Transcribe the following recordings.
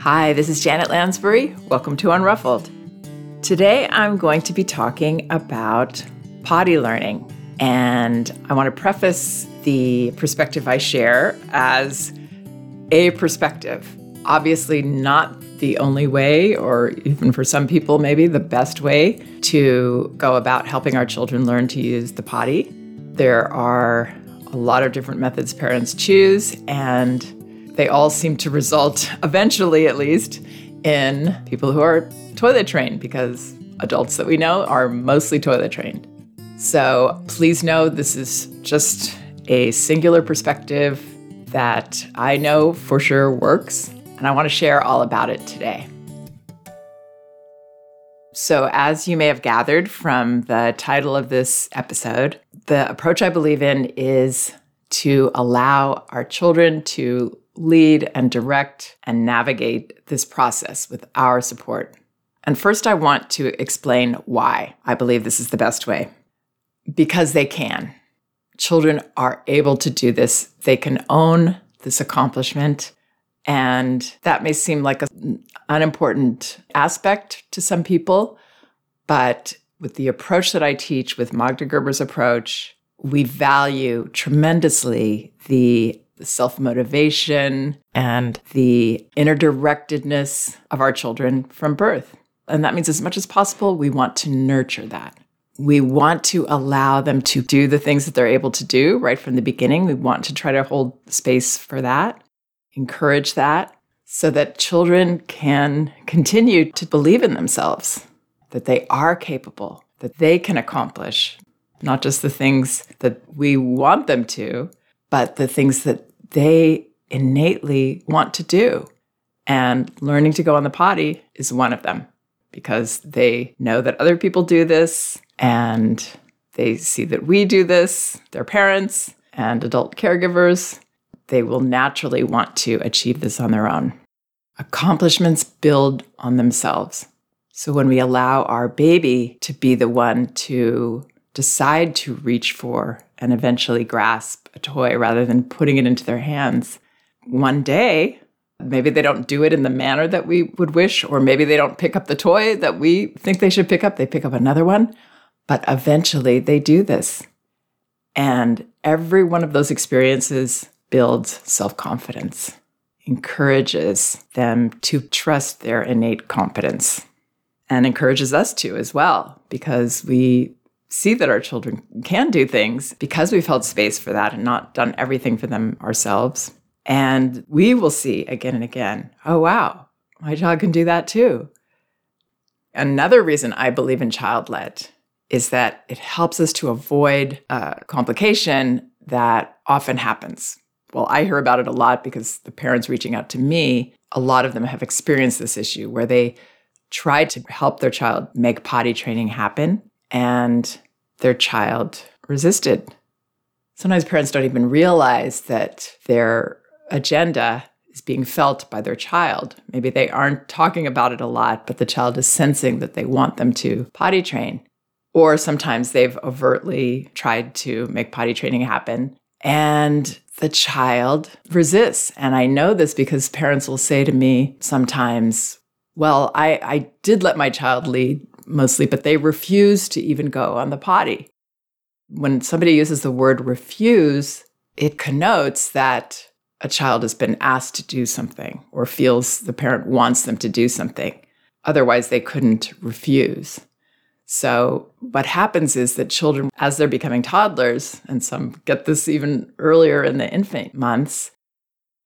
Hi, this is Janet Lansbury. Welcome to Unruffled. Today I'm going to be talking about potty learning. And I want to preface the perspective I share as a perspective. Obviously, not the only way, or even for some people, maybe the best way to go about helping our children learn to use the potty. There are a lot of different methods parents choose, and they all seem to result, eventually at least, in people who are toilet trained because adults that we know are mostly toilet trained. So please know this is just a singular perspective that I know for sure works, and I want to share all about it today. So, as you may have gathered from the title of this episode, the approach I believe in is to allow our children to lead and direct and navigate this process with our support. And first, I want to explain why I believe this is the best way. Because they can. Children are able to do this, they can own this accomplishment. And that may seem like an unimportant aspect to some people, but with the approach that I teach, with Magda Gerber's approach, we value tremendously the self motivation and the inner directedness of our children from birth. And that means, as much as possible, we want to nurture that. We want to allow them to do the things that they're able to do right from the beginning. We want to try to hold space for that, encourage that, so that children can continue to believe in themselves, that they are capable, that they can accomplish not just the things that we want them to, but the things that they innately want to do. And learning to go on the potty is one of them because they know that other people do this and they see that we do this, their parents and adult caregivers. They will naturally want to achieve this on their own. Accomplishments build on themselves. So when we allow our baby to be the one to decide to reach for and eventually grasp a toy rather than putting it into their hands, one day, maybe they don't do it in the manner that we would wish, or maybe they don't pick up the toy that we think they should pick up, they pick up another one. But eventually they do this. And every one of those experiences builds self confidence, encourages them to trust their innate competence, and encourages us to as well, because we see that our children can do things because we've held space for that and not done everything for them ourselves. And we will see again and again, oh, wow, my child can do that too. Another reason I believe in child led is that it helps us to avoid a complication that often happens. Well, I hear about it a lot because the parents reaching out to me, a lot of them have experienced this issue where they tried to help their child make potty training happen and their child resisted. Sometimes parents don't even realize that their agenda is being felt by their child. Maybe they aren't talking about it a lot, but the child is sensing that they want them to potty train. Or sometimes they've overtly tried to make potty training happen and the child resists. And I know this because parents will say to me sometimes, Well, I, I did let my child lead mostly, but they refuse to even go on the potty. When somebody uses the word refuse, it connotes that a child has been asked to do something or feels the parent wants them to do something. Otherwise, they couldn't refuse. So, what happens is that children, as they're becoming toddlers, and some get this even earlier in the infant months,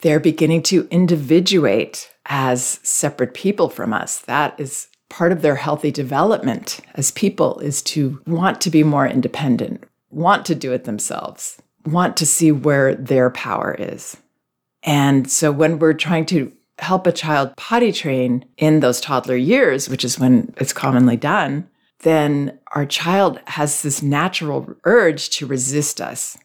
they're beginning to individuate as separate people from us. That is part of their healthy development as people is to want to be more independent, want to do it themselves, want to see where their power is. And so when we're trying to help a child potty train in those toddler years, which is when it's commonly done, then our child has this natural urge to resist us.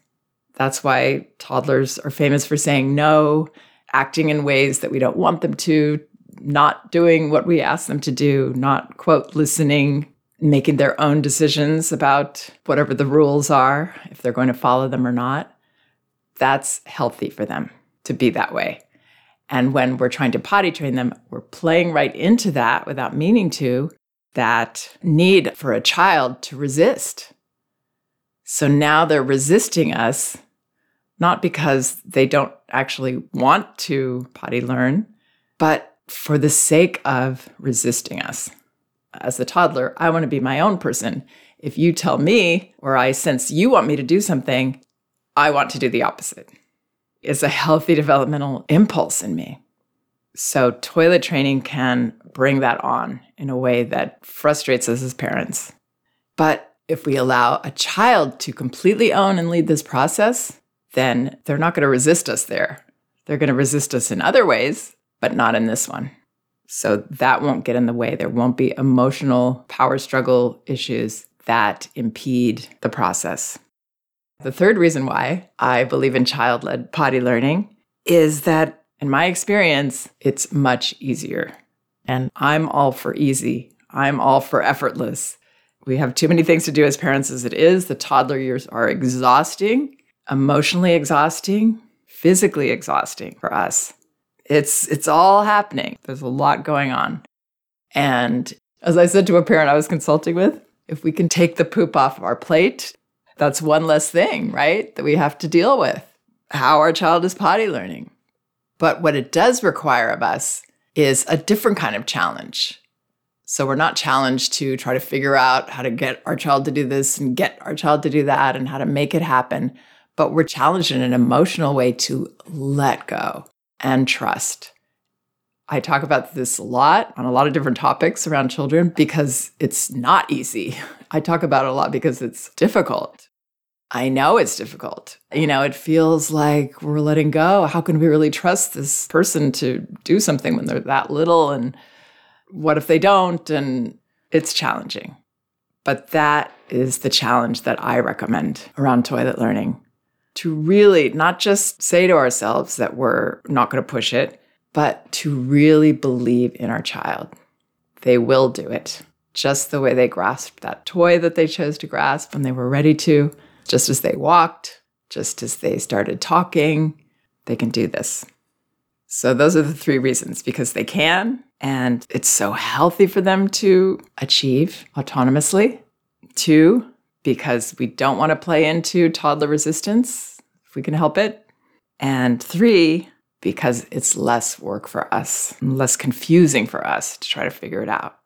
That's why toddlers are famous for saying no, acting in ways that we don't want them to, not doing what we ask them to do, not, quote, listening, making their own decisions about whatever the rules are, if they're going to follow them or not. That's healthy for them to be that way. And when we're trying to potty train them, we're playing right into that without meaning to, that need for a child to resist. So now they're resisting us, not because they don't actually want to potty learn, but for the sake of resisting us. As a toddler, I want to be my own person. If you tell me or I sense you want me to do something, I want to do the opposite. It's a healthy developmental impulse in me. So, toilet training can bring that on in a way that frustrates us as parents. But if we allow a child to completely own and lead this process, then they're not going to resist us there. They're going to resist us in other ways, but not in this one. So that won't get in the way. There won't be emotional power struggle issues that impede the process. The third reason why I believe in child led potty learning is that, in my experience, it's much easier. And I'm all for easy, I'm all for effortless. We have too many things to do as parents as it is. The toddler years are exhausting, emotionally exhausting, physically exhausting for us. It's it's all happening. There's a lot going on. And as I said to a parent I was consulting with, if we can take the poop off of our plate that's one less thing, right? That we have to deal with how our child is potty learning. But what it does require of us is a different kind of challenge. So we're not challenged to try to figure out how to get our child to do this and get our child to do that and how to make it happen. But we're challenged in an emotional way to let go and trust. I talk about this a lot on a lot of different topics around children because it's not easy. I talk about it a lot because it's difficult. I know it's difficult. You know, it feels like we're letting go. How can we really trust this person to do something when they're that little? And what if they don't? And it's challenging. But that is the challenge that I recommend around toilet learning to really not just say to ourselves that we're not going to push it, but to really believe in our child. They will do it just the way they grasped that toy that they chose to grasp when they were ready to just as they walked, just as they started talking, they can do this. So, those are the three reasons because they can, and it's so healthy for them to achieve autonomously. Two, because we don't want to play into toddler resistance if we can help it. And three, because it's less work for us, less confusing for us to try to figure it out.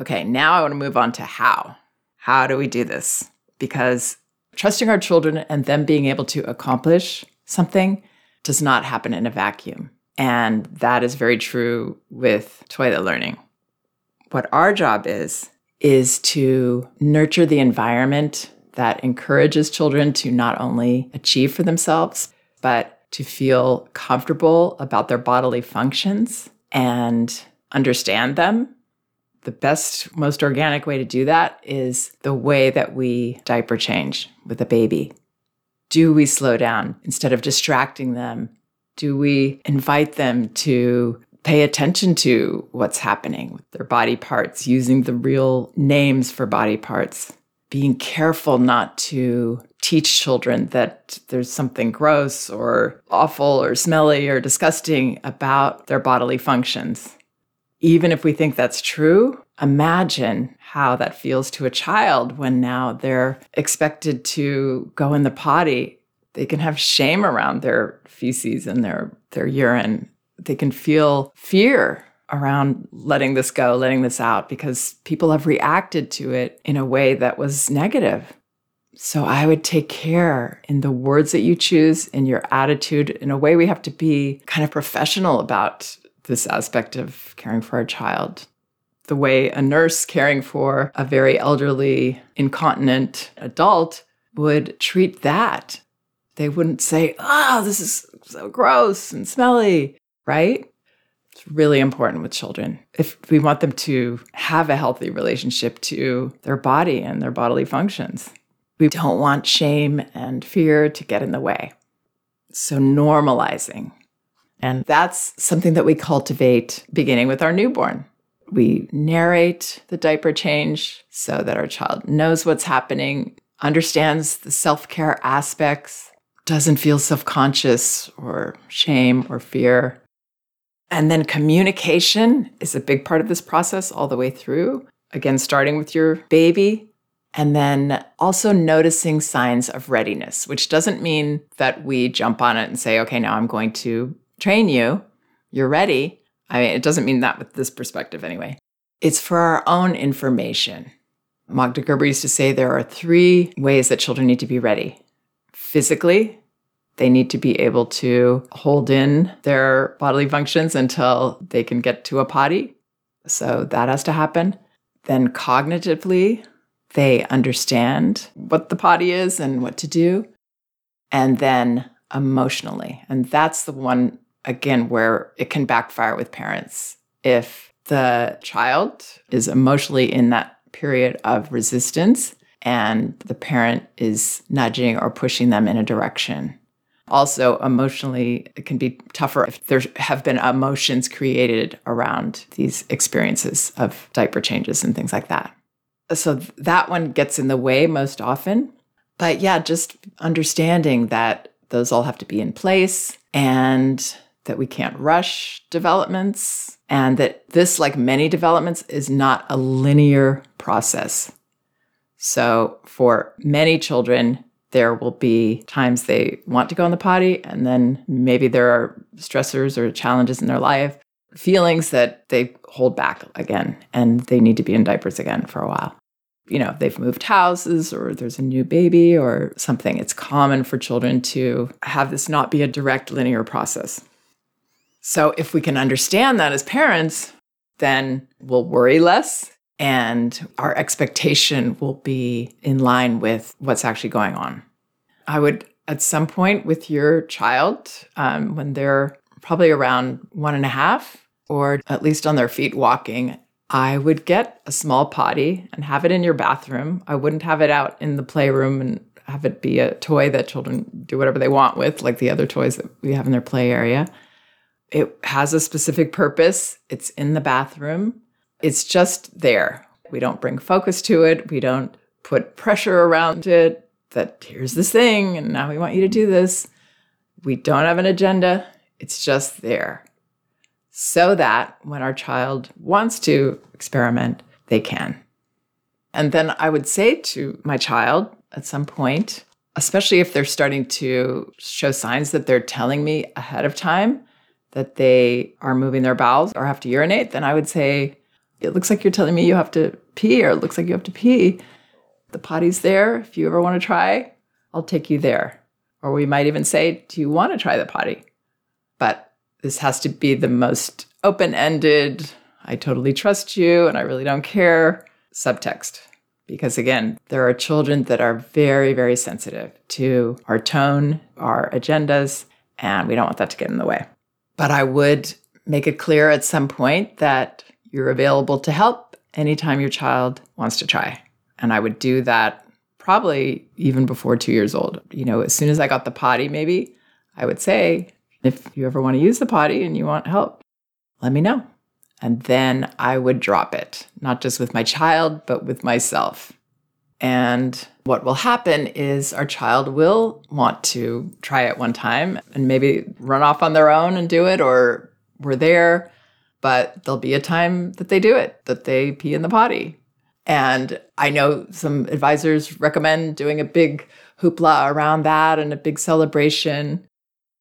Okay, now I want to move on to how. How do we do this? Because trusting our children and them being able to accomplish something does not happen in a vacuum. And that is very true with toilet learning. What our job is, is to nurture the environment that encourages children to not only achieve for themselves, but to feel comfortable about their bodily functions and understand them the best, most organic way to do that is the way that we diaper change with a baby. Do we slow down instead of distracting them? Do we invite them to pay attention to what's happening with their body parts, using the real names for body parts? Being careful not to teach children that there's something gross or awful or smelly or disgusting about their bodily functions even if we think that's true, imagine how that feels to a child when now they're expected to go in the potty. They can have shame around their feces and their, their urine. They can feel fear around letting this go, letting this out, because people have reacted to it in a way that was negative. So I would take care in the words that you choose, in your attitude. In a way, we have to be kind of professional about this aspect of caring for a child. The way a nurse caring for a very elderly, incontinent adult would treat that. They wouldn't say, oh, this is so gross and smelly, right? It's really important with children. If we want them to have a healthy relationship to their body and their bodily functions, we don't want shame and fear to get in the way. So, normalizing and that's something that we cultivate beginning with our newborn. We narrate the diaper change so that our child knows what's happening, understands the self care aspects, doesn't feel self conscious or shame or fear. And then communication is a big part of this process all the way through. Again, starting with your baby. And then also noticing signs of readiness, which doesn't mean that we jump on it and say, okay, now I'm going to train you. You're ready. I mean, it doesn't mean that with this perspective anyway. It's for our own information. Magda Gerber used to say there are three ways that children need to be ready physically, they need to be able to hold in their bodily functions until they can get to a potty. So that has to happen. Then cognitively, they understand what the potty is and what to do. And then emotionally. And that's the one, again, where it can backfire with parents. If the child is emotionally in that period of resistance and the parent is nudging or pushing them in a direction also, emotionally, it can be tougher if there have been emotions created around these experiences of diaper changes and things like that. So that one gets in the way most often. But yeah, just understanding that those all have to be in place and that we can't rush developments and that this, like many developments, is not a linear process. So for many children, there will be times they want to go on the potty, and then maybe there are stressors or challenges in their life, feelings that they hold back again, and they need to be in diapers again for a while. You know, they've moved houses or there's a new baby or something. It's common for children to have this not be a direct linear process. So, if we can understand that as parents, then we'll worry less and our expectation will be in line with what's actually going on. I would, at some point with your child, um, when they're probably around one and a half, or at least on their feet walking, I would get a small potty and have it in your bathroom. I wouldn't have it out in the playroom and have it be a toy that children do whatever they want with, like the other toys that we have in their play area. It has a specific purpose. It's in the bathroom. It's just there. We don't bring focus to it. We don't put pressure around it that here's this thing and now we want you to do this. We don't have an agenda. It's just there. So that when our child wants to experiment, they can. And then I would say to my child at some point, especially if they're starting to show signs that they're telling me ahead of time that they are moving their bowels or have to urinate, then I would say, it looks like you're telling me you have to pee, or it looks like you have to pee. The potty's there. If you ever want to try, I'll take you there. Or we might even say, Do you want to try the potty? But this has to be the most open ended, I totally trust you and I really don't care subtext. Because again, there are children that are very, very sensitive to our tone, our agendas, and we don't want that to get in the way. But I would make it clear at some point that you're available to help anytime your child wants to try. And I would do that probably even before two years old. You know, as soon as I got the potty, maybe I would say, if you ever want to use the potty and you want help, let me know. And then I would drop it, not just with my child, but with myself. And what will happen is our child will want to try it one time and maybe run off on their own and do it, or we're there but there'll be a time that they do it, that they pee in the potty. And I know some advisors recommend doing a big hoopla around that and a big celebration.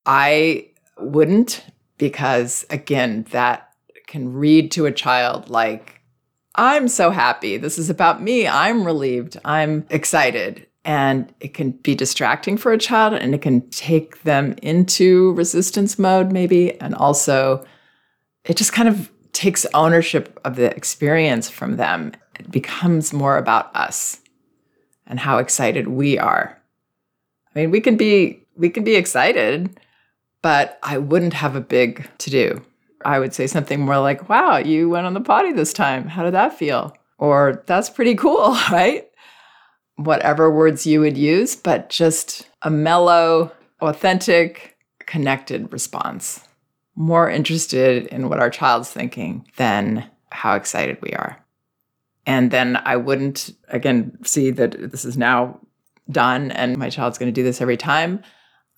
I wouldn't because, again, that can read to a child like, I'm so happy. This is about me. I'm relieved. I'm excited. And it can be distracting for a child and it can take them into resistance mode, maybe, and also it just kind of takes ownership of the experience from them. It becomes more about us and how excited we are. I mean, we can be we can be excited, but I wouldn't have a big to do. I would say something more like, "Wow, you went on the potty this time. How did that feel?" Or "That's pretty cool, right?" Whatever words you would use, but just a mellow, authentic, connected response more interested in what our child's thinking than how excited we are. And then I wouldn't, again, see that this is now done and my child's going to do this every time.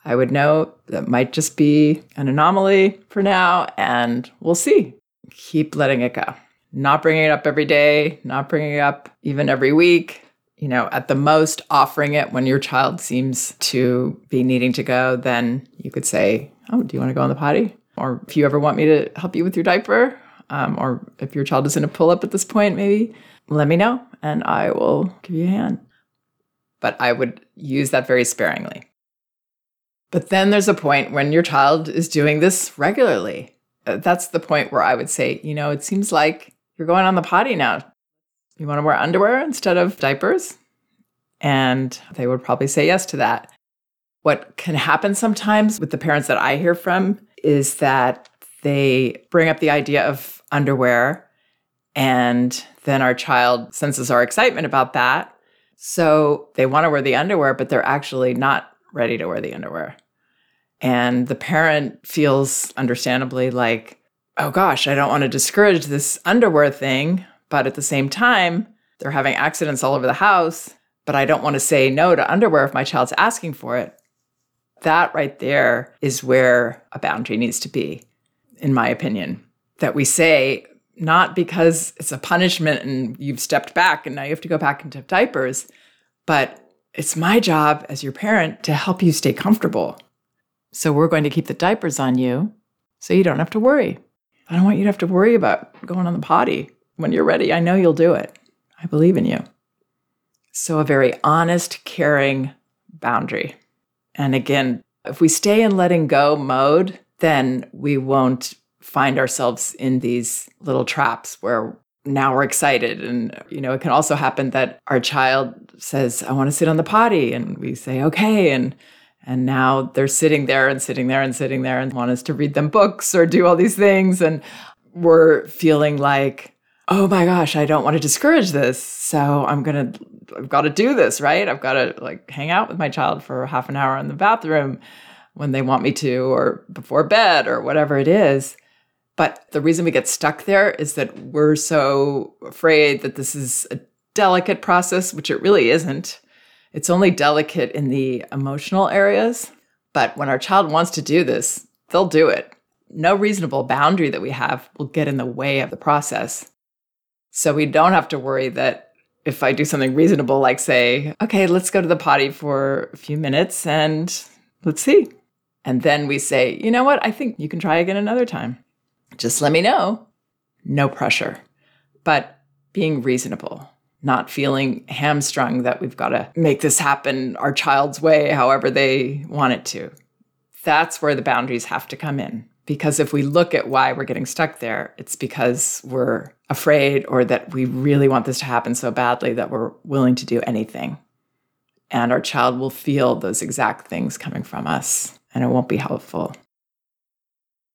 I would know that might just be an anomaly for now, and we'll see. Keep letting it go. Not bringing it up every day, not bringing it up even every week. You know, at the most, offering it when your child seems to be needing to go, then you could say, Oh, do you want to go on the potty? Or if you ever want me to help you with your diaper, um, or if your child is in a pull up at this point, maybe let me know and I will give you a hand. But I would use that very sparingly. But then there's a point when your child is doing this regularly. Uh, that's the point where I would say, you know, it seems like you're going on the potty now. You want to wear underwear instead of diapers? And they would probably say yes to that. What can happen sometimes with the parents that I hear from is that they bring up the idea of underwear, and then our child senses our excitement about that. So they want to wear the underwear, but they're actually not ready to wear the underwear. And the parent feels understandably like, oh gosh, I don't want to discourage this underwear thing. But at the same time, they're having accidents all over the house. But I don't want to say no to underwear if my child's asking for it. That right there is where a boundary needs to be, in my opinion. That we say, not because it's a punishment and you've stepped back and now you have to go back into diapers, but it's my job as your parent to help you stay comfortable. So we're going to keep the diapers on you so you don't have to worry. I don't want you to have to worry about going on the potty. When you're ready, I know you'll do it. I believe in you. So, a very honest, caring boundary. And again, if we stay in letting go mode, then we won't find ourselves in these little traps where now we're excited. And, you know, it can also happen that our child says, I want to sit on the potty. And we say, okay. And and now they're sitting there and sitting there and sitting there and want us to read them books or do all these things. And we're feeling like, oh my gosh, I don't want to discourage this. So I'm going to, I've got to do this, right? I've got to like hang out with my child for half an hour in the bathroom when they want me to, or before bed, or whatever it is. But the reason we get stuck there is that we're so afraid that this is a delicate process, which it really isn't. It's only delicate in the emotional areas. But when our child wants to do this, they'll do it. No reasonable boundary that we have will get in the way of the process. So we don't have to worry that if I do something reasonable, like say, okay, let's go to the potty for a few minutes and let's see. And then we say, you know what? I think you can try again another time. Just let me know. No pressure, but being reasonable, not feeling hamstrung that we've got to make this happen our child's way, however they want it to. That's where the boundaries have to come in. Because if we look at why we're getting stuck there, it's because we're afraid or that we really want this to happen so badly that we're willing to do anything. And our child will feel those exact things coming from us, and it won't be helpful.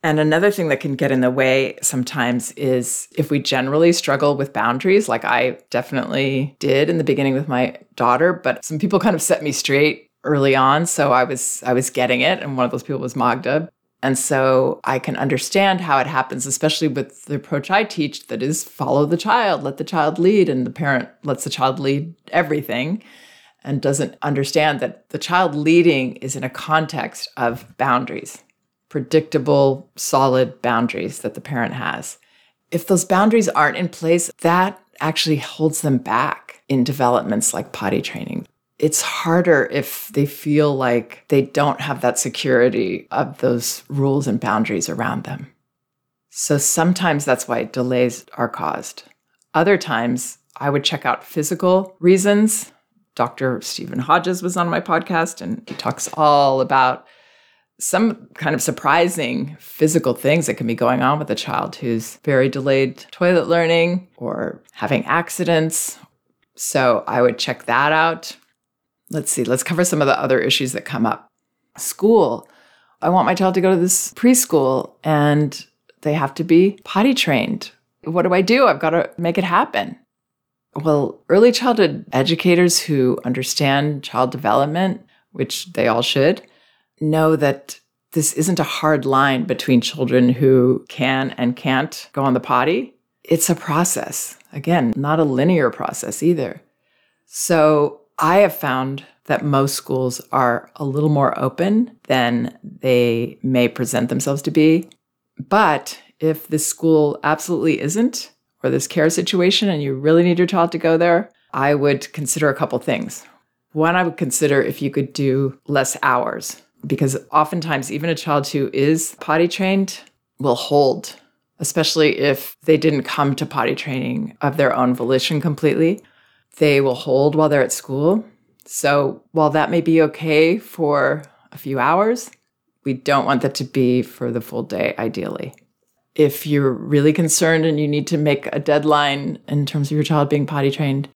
And another thing that can get in the way sometimes is if we generally struggle with boundaries, like I definitely did in the beginning with my daughter, but some people kind of set me straight early on, so I was I was getting it and one of those people was Magda. And so I can understand how it happens, especially with the approach I teach that is follow the child, let the child lead, and the parent lets the child lead everything and doesn't understand that the child leading is in a context of boundaries predictable, solid boundaries that the parent has. If those boundaries aren't in place, that actually holds them back in developments like potty training. It's harder if they feel like they don't have that security of those rules and boundaries around them. So sometimes that's why delays are caused. Other times, I would check out physical reasons. Dr. Stephen Hodges was on my podcast and he talks all about some kind of surprising physical things that can be going on with a child who's very delayed toilet learning or having accidents. So I would check that out. Let's see, let's cover some of the other issues that come up. School. I want my child to go to this preschool and they have to be potty trained. What do I do? I've got to make it happen. Well, early childhood educators who understand child development, which they all should, know that this isn't a hard line between children who can and can't go on the potty. It's a process. Again, not a linear process either. So I have found that most schools are a little more open than they may present themselves to be. But if the school absolutely isn't, or this care situation, and you really need your child to go there, I would consider a couple things. One, I would consider if you could do less hours, because oftentimes, even a child who is potty trained will hold, especially if they didn't come to potty training of their own volition completely. They will hold while they're at school. So, while that may be okay for a few hours, we don't want that to be for the full day, ideally. If you're really concerned and you need to make a deadline in terms of your child being potty trained,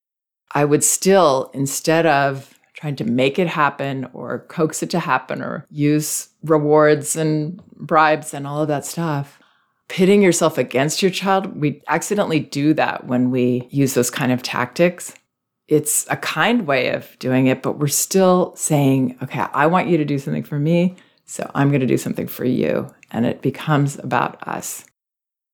I would still, instead of trying to make it happen or coax it to happen or use rewards and bribes and all of that stuff, pitting yourself against your child, we accidentally do that when we use those kind of tactics. It's a kind way of doing it, but we're still saying, okay, I want you to do something for me. So I'm going to do something for you. And it becomes about us.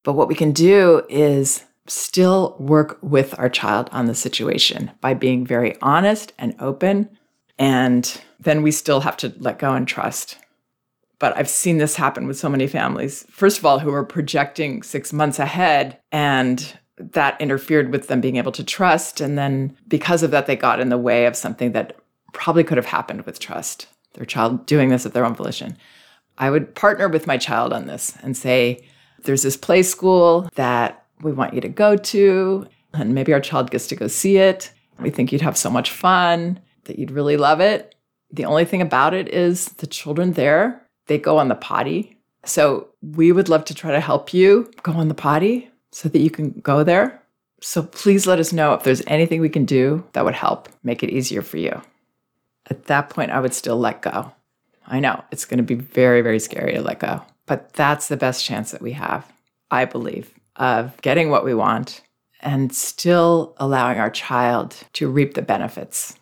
But what we can do is still work with our child on the situation by being very honest and open. And then we still have to let go and trust. But I've seen this happen with so many families. First of all, who are projecting six months ahead, and that interfered with them being able to trust. And then because of that, they got in the way of something that probably could have happened with trust their child doing this at their own volition. I would partner with my child on this and say, there's this play school that we want you to go to, and maybe our child gets to go see it. We think you'd have so much fun, that you'd really love it. The only thing about it is the children there, they go on the potty. So we would love to try to help you go on the potty so that you can go there. So please let us know if there's anything we can do that would help make it easier for you at that point, I would still let go. I know it's going to be very, very scary to let go, but that's the best chance that we have, I believe, of getting what we want and still allowing our child to reap the benefits.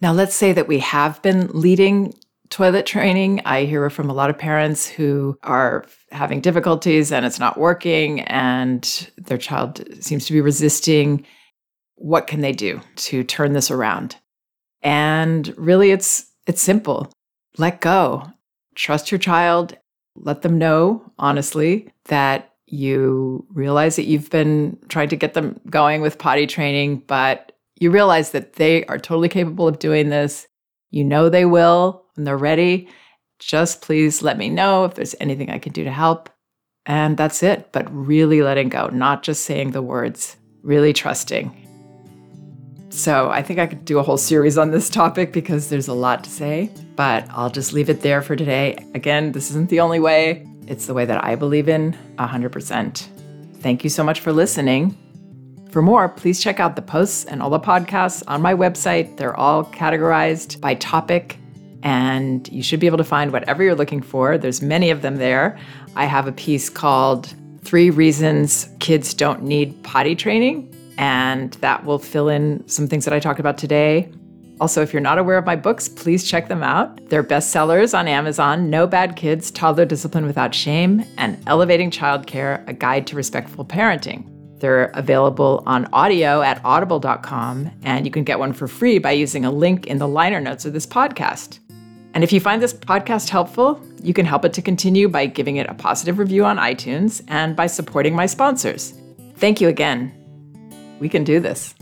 Now, let's say that we have been leading toilet training. I hear from a lot of parents who are having difficulties and it's not working and their child seems to be resisting. What can they do to turn this around? And really it's it's simple. Let go. Trust your child. Let them know honestly that you realize that you've been trying to get them going with potty training, but you realize that they are totally capable of doing this. You know they will when they're ready. Just please let me know if there's anything I can do to help. And that's it. But really letting go, not just saying the words, really trusting so I think I could do a whole series on this topic because there's a lot to say, but I'll just leave it there for today. Again, this isn't the only way, it's the way that I believe in 100%. Thank you so much for listening. For more, please check out the posts and all the podcasts on my website. They're all categorized by topic, and you should be able to find whatever you're looking for. There's many of them there. I have a piece called Three Reasons Kids Don't Need Potty Training and that will fill in some things that I talked about today. Also, if you're not aware of my books, please check them out. They're bestsellers on Amazon No Bad Kids, Toddler Discipline Without Shame, and Elevating Childcare A Guide to Respectful Parenting. They're available on audio at audible.com, and you can get one for free by using a link in the liner notes of this podcast. And if you find this podcast helpful, you can help it to continue by giving it a positive review on iTunes and by supporting my sponsors. Thank you again we can do this.